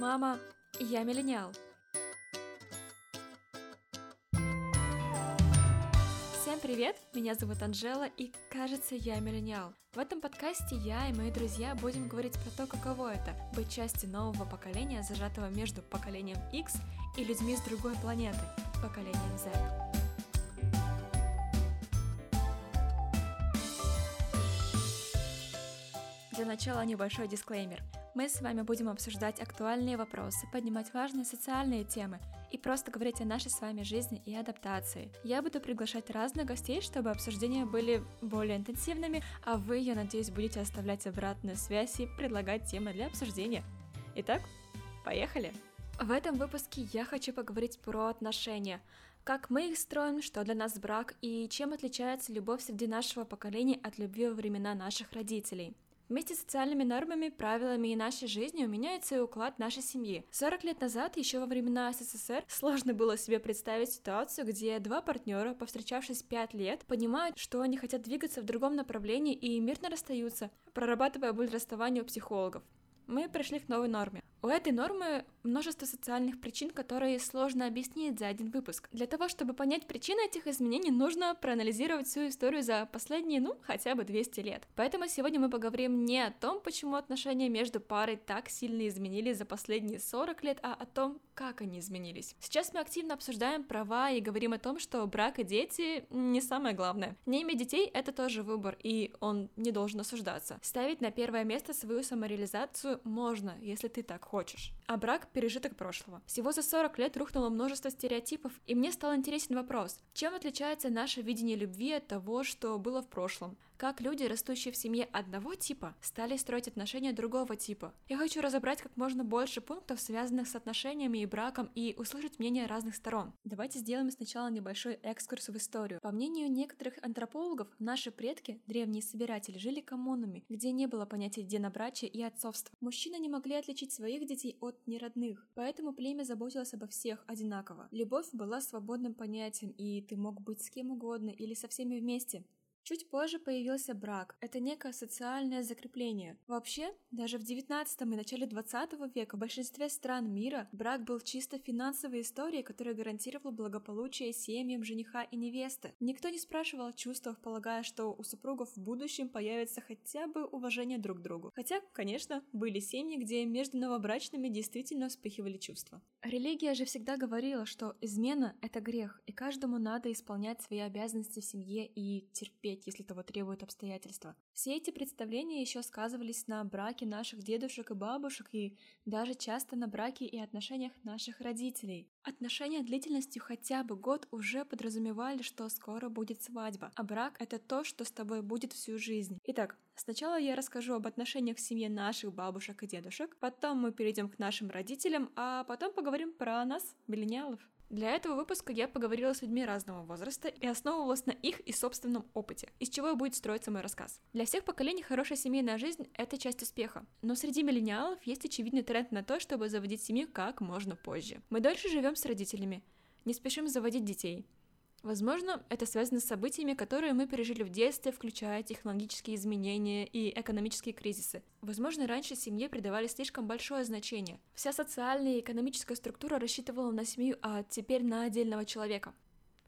Мама, я миллениал. Всем привет, меня зовут Анжела и кажется я миллениал. В этом подкасте я и мои друзья будем говорить про то, каково это — быть частью нового поколения, зажатого между поколением X и людьми с другой планеты, поколением Z. Для начала небольшой дисклеймер. Мы с вами будем обсуждать актуальные вопросы, поднимать важные социальные темы и просто говорить о нашей с вами жизни и адаптации. Я буду приглашать разных гостей, чтобы обсуждения были более интенсивными, а вы, я надеюсь, будете оставлять обратную связь и предлагать темы для обсуждения. Итак, поехали! В этом выпуске я хочу поговорить про отношения, как мы их строим, что для нас брак и чем отличается любовь среди нашего поколения от любви во времена наших родителей. Вместе с социальными нормами, правилами и нашей жизнью меняется и уклад нашей семьи. 40 лет назад, еще во времена СССР, сложно было себе представить ситуацию, где два партнера, повстречавшись 5 лет, понимают, что они хотят двигаться в другом направлении и мирно расстаются, прорабатывая боль расставания у психологов. Мы пришли к новой норме. У этой нормы множество социальных причин, которые сложно объяснить за один выпуск. Для того, чтобы понять причины этих изменений, нужно проанализировать всю историю за последние, ну, хотя бы 200 лет. Поэтому сегодня мы поговорим не о том, почему отношения между парой так сильно изменились за последние 40 лет, а о том, как они изменились. Сейчас мы активно обсуждаем права и говорим о том, что брак и дети не самое главное. Не иметь детей — это тоже выбор, и он не должен осуждаться. Ставить на первое место свою самореализацию можно, если ты так хочешь. А брак — пережиток прошлого. Всего за 40 лет рухнуло множество стереотипов, и мне стал интересен вопрос, чем отличается наше видение любви от того, что было в прошлом? Как люди, растущие в семье одного типа, стали строить отношения другого типа? Я хочу разобрать как можно больше пунктов, связанных с отношениями и браком, и услышать мнения разных сторон. Давайте сделаем сначала небольшой экскурс в историю. По мнению некоторых антропологов, наши предки, древние собиратели, жили коммунами, где не было понятия денобрачия и отцовства. Мужчины не могли отличить своих детей от неродных, поэтому племя заботилось обо всех одинаково. Любовь была свободным понятием, и ты мог быть с кем угодно или со всеми вместе. Чуть позже появился брак. Это некое социальное закрепление. Вообще, даже в 19 и начале 20 века в большинстве стран мира брак был чисто финансовой историей, которая гарантировала благополучие семьям жениха и невесты. Никто не спрашивал о чувствах, полагая, что у супругов в будущем появится хотя бы уважение друг к другу. Хотя, конечно, были семьи, где между новобрачными действительно вспыхивали чувства. Религия же всегда говорила, что измена — это грех, и каждому надо исполнять свои обязанности в семье и терпеть, если того требуют обстоятельства. Все эти представления еще сказывались на браке наших дедушек и бабушек, и даже часто на браке и отношениях наших родителей. Отношения длительностью хотя бы год уже подразумевали, что скоро будет свадьба, а брак — это то, что с тобой будет всю жизнь. Итак, сначала я расскажу об отношениях в семье наших бабушек и дедушек, потом мы перейдем к нашим родителям, а потом поговорим про нас, миллениалов. Для этого выпуска я поговорила с людьми разного возраста и основывалась на их и собственном опыте, из чего будет строиться мой рассказ. Для всех поколений хорошая семейная жизнь – это часть успеха. Но среди миллениалов есть очевидный тренд на то, чтобы заводить семью как можно позже. Мы дольше живем с родителями, не спешим заводить детей – Возможно, это связано с событиями, которые мы пережили в детстве, включая технологические изменения и экономические кризисы. Возможно, раньше семье придавали слишком большое значение. Вся социальная и экономическая структура рассчитывала на семью, а теперь на отдельного человека.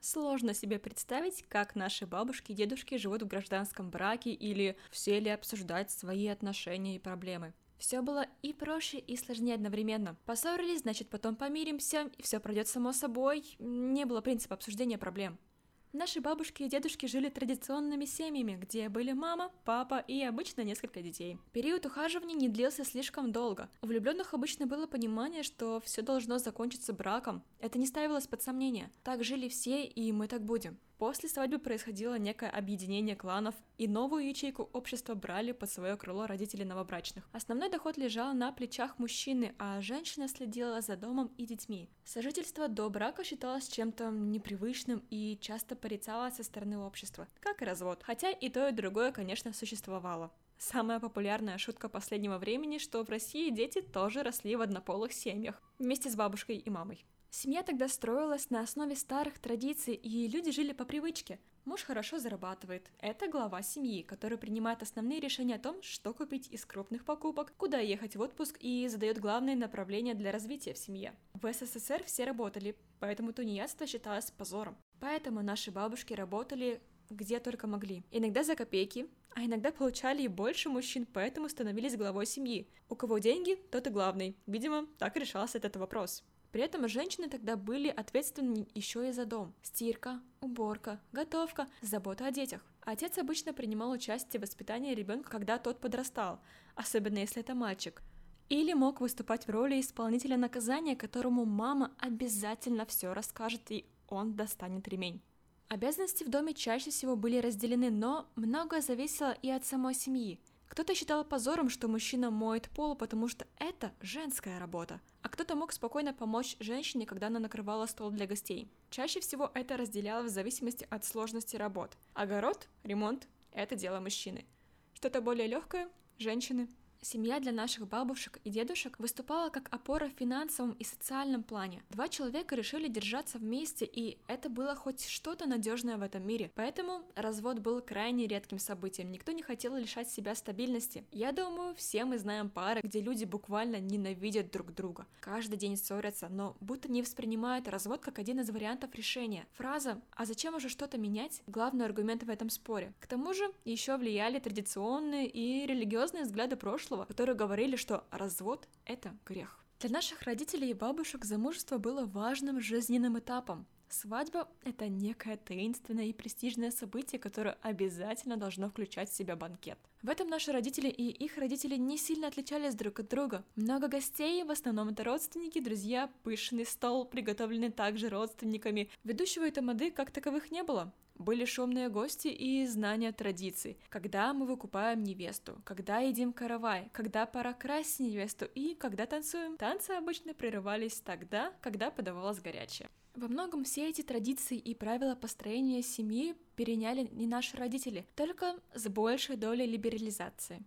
Сложно себе представить, как наши бабушки и дедушки живут в гражданском браке или все ли обсуждать свои отношения и проблемы. Все было и проще, и сложнее одновременно. Поссорились, значит, потом помиримся, и все пройдет само собой. Не было принципа обсуждения проблем. Наши бабушки и дедушки жили традиционными семьями, где были мама, папа и обычно несколько детей. Период ухаживания не длился слишком долго. У влюбленных обычно было понимание, что все должно закончиться браком. Это не ставилось под сомнение. Так жили все, и мы так будем. После свадьбы происходило некое объединение кланов, и новую ячейку общества брали под свое крыло родители новобрачных. Основной доход лежал на плечах мужчины, а женщина следила за домом и детьми. Сожительство до брака считалось чем-то непривычным и часто порицалось со стороны общества, как и развод. Хотя и то, и другое, конечно, существовало. Самая популярная шутка последнего времени, что в России дети тоже росли в однополых семьях, вместе с бабушкой и мамой. Семья тогда строилась на основе старых традиций, и люди жили по привычке. Муж хорошо зарабатывает. Это глава семьи, который принимает основные решения о том, что купить из крупных покупок, куда ехать в отпуск и задает главные направления для развития в семье. В СССР все работали, поэтому тунеядство считалось позором. Поэтому наши бабушки работали где только могли. Иногда за копейки, а иногда получали и больше мужчин, поэтому становились главой семьи. У кого деньги, тот и главный. Видимо, так решался этот вопрос. При этом женщины тогда были ответственны еще и за дом. Стирка, уборка, готовка, забота о детях. Отец обычно принимал участие в воспитании ребенка, когда тот подрастал, особенно если это мальчик. Или мог выступать в роли исполнителя наказания, которому мама обязательно все расскажет и он достанет ремень. Обязанности в доме чаще всего были разделены, но многое зависело и от самой семьи. Кто-то считал позором, что мужчина моет пол, потому что это женская работа, а кто-то мог спокойно помочь женщине, когда она накрывала стол для гостей. Чаще всего это разделялось в зависимости от сложности работ. Огород, ремонт – это дело мужчины. Что-то более легкое – женщины. Семья для наших бабушек и дедушек выступала как опора в финансовом и социальном плане. Два человека решили держаться вместе, и это было хоть что-то надежное в этом мире. Поэтому развод был крайне редким событием. Никто не хотел лишать себя стабильности. Я думаю, все мы знаем пары, где люди буквально ненавидят друг друга. Каждый день ссорятся, но будто не воспринимают развод как один из вариантов решения. Фраза «А зачем уже что-то менять?» – главный аргумент в этом споре. К тому же еще влияли традиционные и религиозные взгляды прошлого, прошлого, которые говорили, что развод – это грех. Для наших родителей и бабушек замужество было важным жизненным этапом. Свадьба – это некое таинственное и престижное событие, которое обязательно должно включать в себя банкет. В этом наши родители и их родители не сильно отличались друг от друга. Много гостей, в основном это родственники, друзья, пышный стол, приготовленный также родственниками. Ведущего этой моды как таковых не было. Были шумные гости и знания традиций. Когда мы выкупаем невесту, когда едим каравай, когда пора красить невесту и когда танцуем. Танцы обычно прерывались тогда, когда подавалось горячее. Во многом все эти традиции и правила построения семьи переняли не наши родители, только с большей долей либерализации.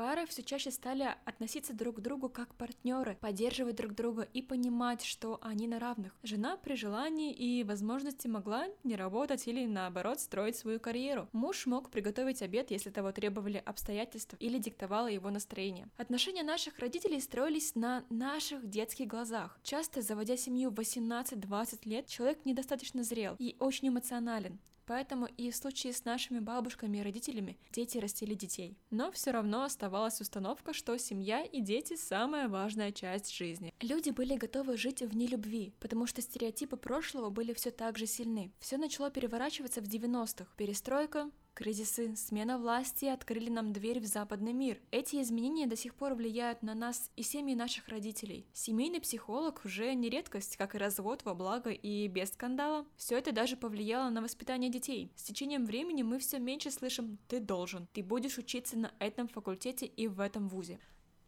Пары все чаще стали относиться друг к другу как партнеры, поддерживать друг друга и понимать, что они на равных. Жена при желании и возможности могла не работать или наоборот строить свою карьеру. Муж мог приготовить обед, если того требовали обстоятельства или диктовало его настроение. Отношения наших родителей строились на наших детских глазах. Часто, заводя семью в 18-20 лет, человек недостаточно зрел и очень эмоционален. Поэтому и в случае с нашими бабушками и родителями дети растили детей. Но все равно оставалась установка, что семья и дети – самая важная часть жизни. Люди были готовы жить в нелюбви, потому что стереотипы прошлого были все так же сильны. Все начало переворачиваться в 90-х. Перестройка, Кризисы, смена власти открыли нам дверь в западный мир. Эти изменения до сих пор влияют на нас и семьи наших родителей. Семейный психолог уже не редкость, как и развод во благо и без скандала. Все это даже повлияло на воспитание детей. С течением времени мы все меньше слышим «ты должен», «ты будешь учиться на этом факультете и в этом вузе».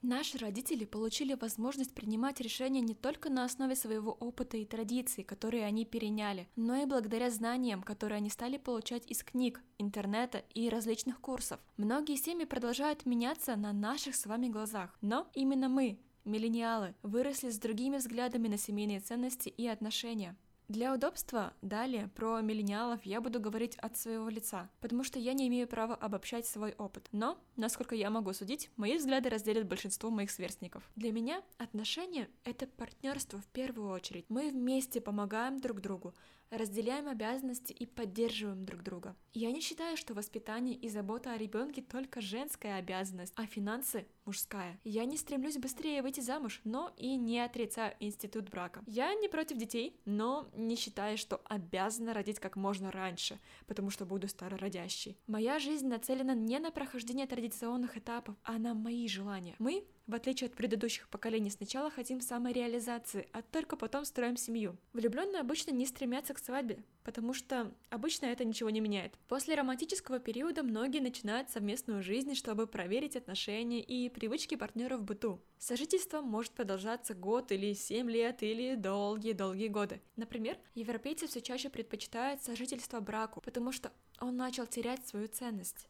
Наши родители получили возможность принимать решения не только на основе своего опыта и традиций, которые они переняли, но и благодаря знаниям, которые они стали получать из книг, интернета и различных курсов. Многие семьи продолжают меняться на наших с вами глазах, но именно мы, миллениалы, выросли с другими взглядами на семейные ценности и отношения. Для удобства далее про миллениалов я буду говорить от своего лица, потому что я не имею права обобщать свой опыт. Но, насколько я могу судить, мои взгляды разделят большинство моих сверстников. Для меня отношения — это партнерство в первую очередь. Мы вместе помогаем друг другу, разделяем обязанности и поддерживаем друг друга. Я не считаю, что воспитание и забота о ребенке только женская обязанность, а финансы мужская. Я не стремлюсь быстрее выйти замуж, но и не отрицаю институт брака. Я не против детей, но не считаю, что обязана родить как можно раньше, потому что буду старородящей. Моя жизнь нацелена не на прохождение традиционных этапов, а на мои желания. Мы в отличие от предыдущих поколений, сначала хотим самореализации, а только потом строим семью. Влюбленные обычно не стремятся к свадьбе, потому что обычно это ничего не меняет. После романтического периода многие начинают совместную жизнь, чтобы проверить отношения и привычки партнера в быту. Сожительство может продолжаться год или семь лет или долгие-долгие годы. Например, европейцы все чаще предпочитают сожительство браку, потому что он начал терять свою ценность.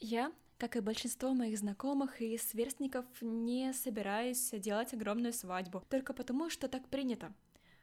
Я как и большинство моих знакомых и сверстников, не собираюсь делать огромную свадьбу, только потому, что так принято.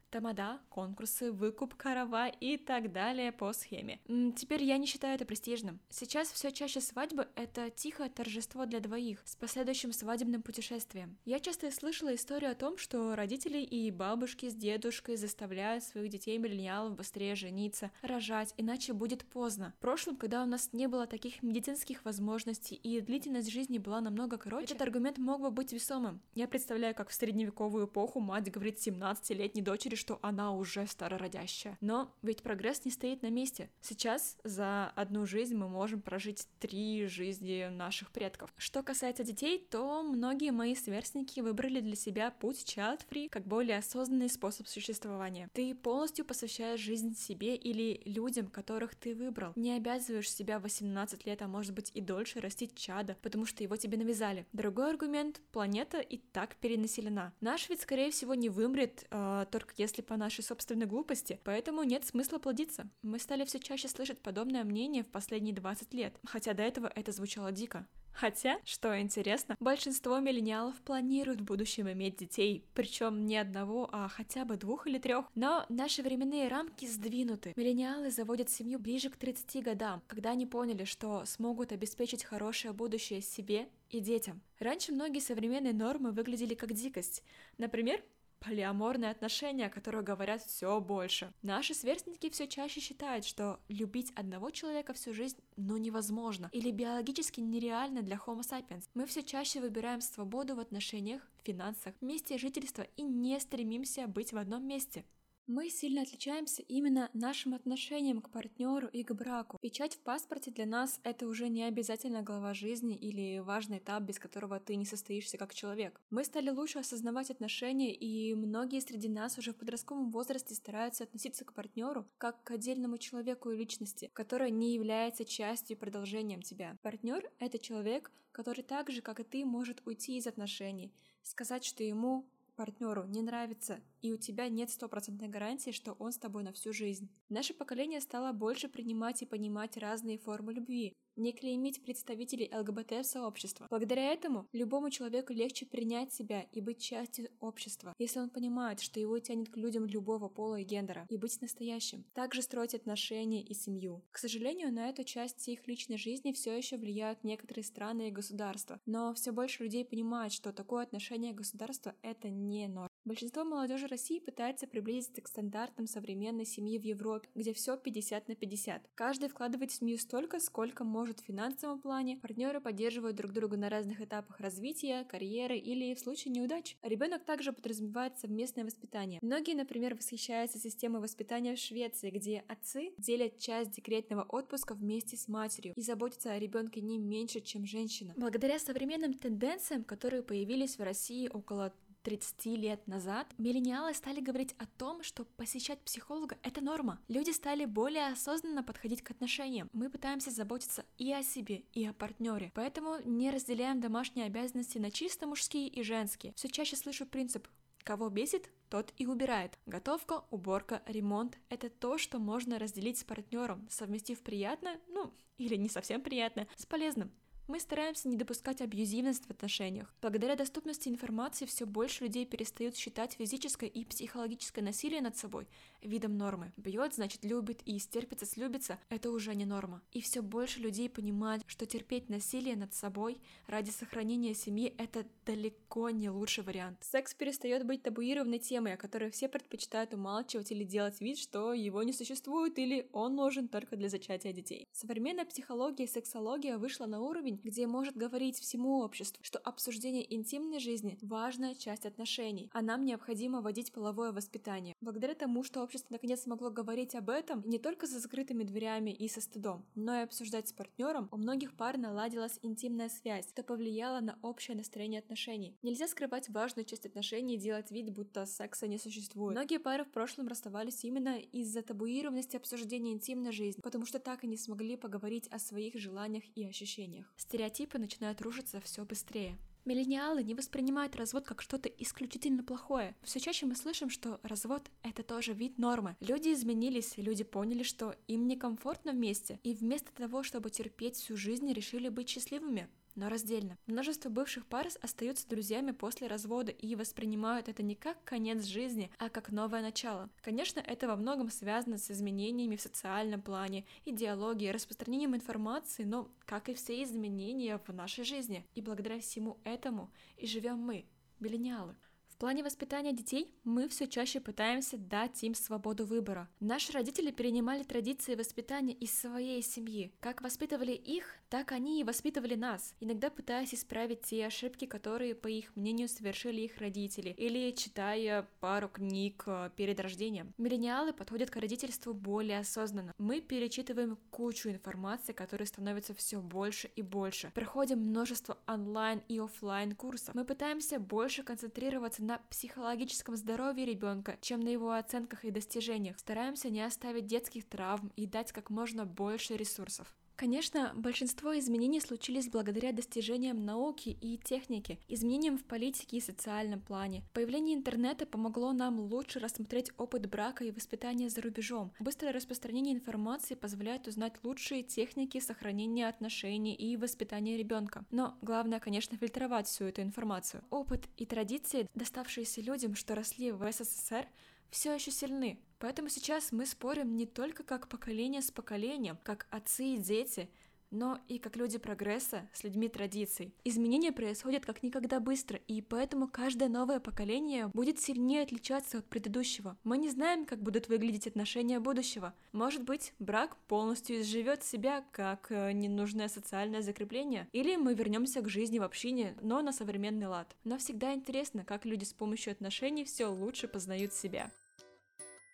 Тамада, конкурсы, выкуп карава и так далее по схеме. Теперь я не считаю это престижным. Сейчас все чаще свадьбы — это тихое торжество для двоих с последующим свадебным путешествием. Я часто слышала историю о том, что родители и бабушки с дедушкой заставляют своих детей-миллениалов быстрее жениться, рожать, иначе будет поздно. В прошлом, когда у нас не было таких медицинских возможностей и длительность жизни была намного короче, этот аргумент мог бы быть весомым. Я представляю, как в средневековую эпоху мать говорит 17-летней дочери, что она уже старородящая. Но ведь прогресс не стоит на месте. Сейчас за одну жизнь мы можем прожить три жизни наших предков. Что касается детей, то многие мои сверстники выбрали для себя путь child-free как более осознанный способ существования. Ты полностью посвящаешь жизнь себе или людям, которых ты выбрал. Не обязываешь себя 18 лет, а может быть и дольше растить чада, потому что его тебе навязали. Другой аргумент — планета и так перенаселена. Наш вид, скорее всего, не вымрет, э, только если если по нашей собственной глупости, поэтому нет смысла плодиться. Мы стали все чаще слышать подобное мнение в последние 20 лет, хотя до этого это звучало дико. Хотя, что интересно, большинство миллениалов планируют в будущем иметь детей, причем не одного, а хотя бы двух или трех. Но наши временные рамки сдвинуты. Миллениалы заводят семью ближе к 30 годам, когда они поняли, что смогут обеспечить хорошее будущее себе и детям. Раньше многие современные нормы выглядели как дикость. Например, полиаморные отношения, которые говорят все больше. Наши сверстники все чаще считают, что любить одного человека всю жизнь ну невозможно или биологически нереально для Homo sapiens. Мы все чаще выбираем свободу в отношениях, финансах, месте жительства и не стремимся быть в одном месте. Мы сильно отличаемся именно нашим отношением к партнеру и к браку. Печать в паспорте для нас это уже не обязательно глава жизни или важный этап, без которого ты не состоишься как человек. Мы стали лучше осознавать отношения, и многие среди нас уже в подростковом возрасте стараются относиться к партнеру как к отдельному человеку и личности, которая не является частью и продолжением тебя. Партнер это человек, который так же, как и ты, может уйти из отношений, сказать, что ему партнеру не нравится, и у тебя нет стопроцентной гарантии, что он с тобой на всю жизнь. Наше поколение стало больше принимать и понимать разные формы любви, не клеймить представителей ЛГБТ-сообщества. Благодаря этому любому человеку легче принять себя и быть частью общества, если он понимает, что его тянет к людям любого пола и гендера, и быть настоящим. Также строить отношения и семью. К сожалению, на эту часть их личной жизни все еще влияют некоторые страны и государства, но все больше людей понимают, что такое отношение государства — это не норма. Большинство молодежи России пытается приблизиться к стандартам современной семьи в Европе, где все 50 на 50. Каждый вкладывает в семью столько, сколько может в финансовом плане. Партнеры поддерживают друг друга на разных этапах развития, карьеры или в случае неудач. Ребенок также подразумевает совместное воспитание. Многие, например, восхищаются системой воспитания в Швеции, где отцы делят часть декретного отпуска вместе с матерью и заботятся о ребенке не меньше, чем женщина. Благодаря современным тенденциям, которые появились в России около 30 лет назад миллениалы стали говорить о том, что посещать психолога — это норма. Люди стали более осознанно подходить к отношениям. Мы пытаемся заботиться и о себе, и о партнере. Поэтому не разделяем домашние обязанности на чисто мужские и женские. Все чаще слышу принцип Кого бесит, тот и убирает. Готовка, уборка, ремонт – это то, что можно разделить с партнером, совместив приятное, ну, или не совсем приятное, с полезным. Мы стараемся не допускать абьюзивность в отношениях. Благодаря доступности информации все больше людей перестают считать физическое и психологическое насилие над собой видом нормы. Бьет, значит любит, и стерпится, слюбится – это уже не норма. И все больше людей понимают, что терпеть насилие над собой ради сохранения семьи – это далеко не лучший вариант. Секс перестает быть табуированной темой, о которой все предпочитают умалчивать или делать вид, что его не существует или он нужен только для зачатия детей. Современная психология и сексология вышла на уровень, где может говорить всему обществу, что обсуждение интимной жизни – важная часть отношений, а нам необходимо вводить половое воспитание. Благодаря тому, что общество наконец смогло говорить об этом не только за закрытыми дверями и со стыдом, но и обсуждать с партнером, у многих пар наладилась интимная связь, что повлияло на общее настроение отношений. Нельзя скрывать важную часть отношений и делать вид, будто секса не существует. Многие пары в прошлом расставались именно из-за табуированности обсуждения интимной жизни, потому что так и не смогли поговорить о своих желаниях и ощущениях. Стереотипы начинают рушиться все быстрее. Миллениалы не воспринимают развод как что-то исключительно плохое. Все чаще мы слышим, что развод — это тоже вид нормы. Люди изменились, люди поняли, что им некомфортно вместе, и вместо того, чтобы терпеть всю жизнь, решили быть счастливыми. Но раздельно. Множество бывших пар остаются друзьями после развода и воспринимают это не как конец жизни, а как новое начало. Конечно, это во многом связано с изменениями в социальном плане, идеологией, распространением информации, но, как и все изменения в нашей жизни. И благодаря всему этому и живем мы, миллениалы. В плане воспитания детей мы все чаще пытаемся дать им свободу выбора. Наши родители перенимали традиции воспитания из своей семьи. Как воспитывали их, так они и воспитывали нас, иногда пытаясь исправить те ошибки, которые, по их мнению, совершили их родители, или читая пару книг э, перед рождением. Миллениалы подходят к родительству более осознанно. Мы перечитываем кучу информации, которая становится все больше и больше. Проходим множество онлайн и офлайн курсов. Мы пытаемся больше концентрироваться на психологическом здоровье ребенка, чем на его оценках и достижениях. Стараемся не оставить детских травм и дать как можно больше ресурсов. Конечно, большинство изменений случились благодаря достижениям науки и техники, изменениям в политике и социальном плане. Появление интернета помогло нам лучше рассмотреть опыт брака и воспитания за рубежом. Быстрое распространение информации позволяет узнать лучшие техники сохранения отношений и воспитания ребенка. Но главное, конечно, фильтровать всю эту информацию. Опыт и традиции, доставшиеся людям, что росли в СССР, все еще сильны. Поэтому сейчас мы спорим не только как поколение с поколением, как отцы и дети, но и как люди прогресса с людьми традиций. Изменения происходят как никогда быстро, и поэтому каждое новое поколение будет сильнее отличаться от предыдущего. Мы не знаем, как будут выглядеть отношения будущего. Может быть, брак полностью изживет себя как э, ненужное социальное закрепление, или мы вернемся к жизни в общине, но на современный лад. Но всегда интересно, как люди с помощью отношений все лучше познают себя.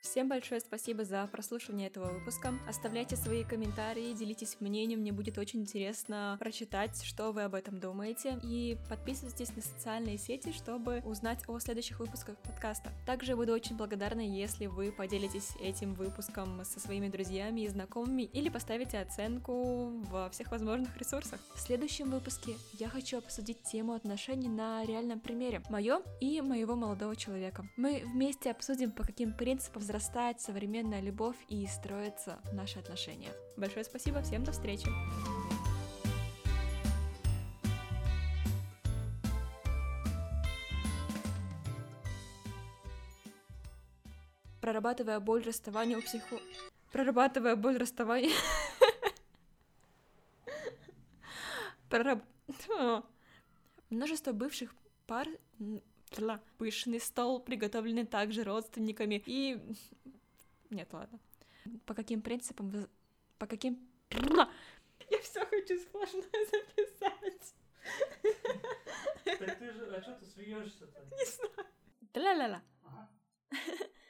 Всем большое спасибо за прослушивание этого выпуска. Оставляйте свои комментарии, делитесь мнением, мне будет очень интересно прочитать, что вы об этом думаете. И подписывайтесь на социальные сети, чтобы узнать о следующих выпусках подкаста. Также буду очень благодарна, если вы поделитесь этим выпуском со своими друзьями и знакомыми или поставите оценку во всех возможных ресурсах. В следующем выпуске я хочу обсудить тему отношений на реальном примере, мое и моего молодого человека. Мы вместе обсудим, по каким принципам возрастает современная любовь и строятся наши отношения. Большое спасибо, всем до встречи! Прорабатывая боль расставания у психо... Прорабатывая боль расставания... Прораб... Множество бывших пар пышный стол, приготовленный также родственниками. И... Нет, ладно. По каким принципам... По каким... Я все хочу сложное записать. Так ты же... А что ты смеешься-то? Не знаю. Ля-ля-ля.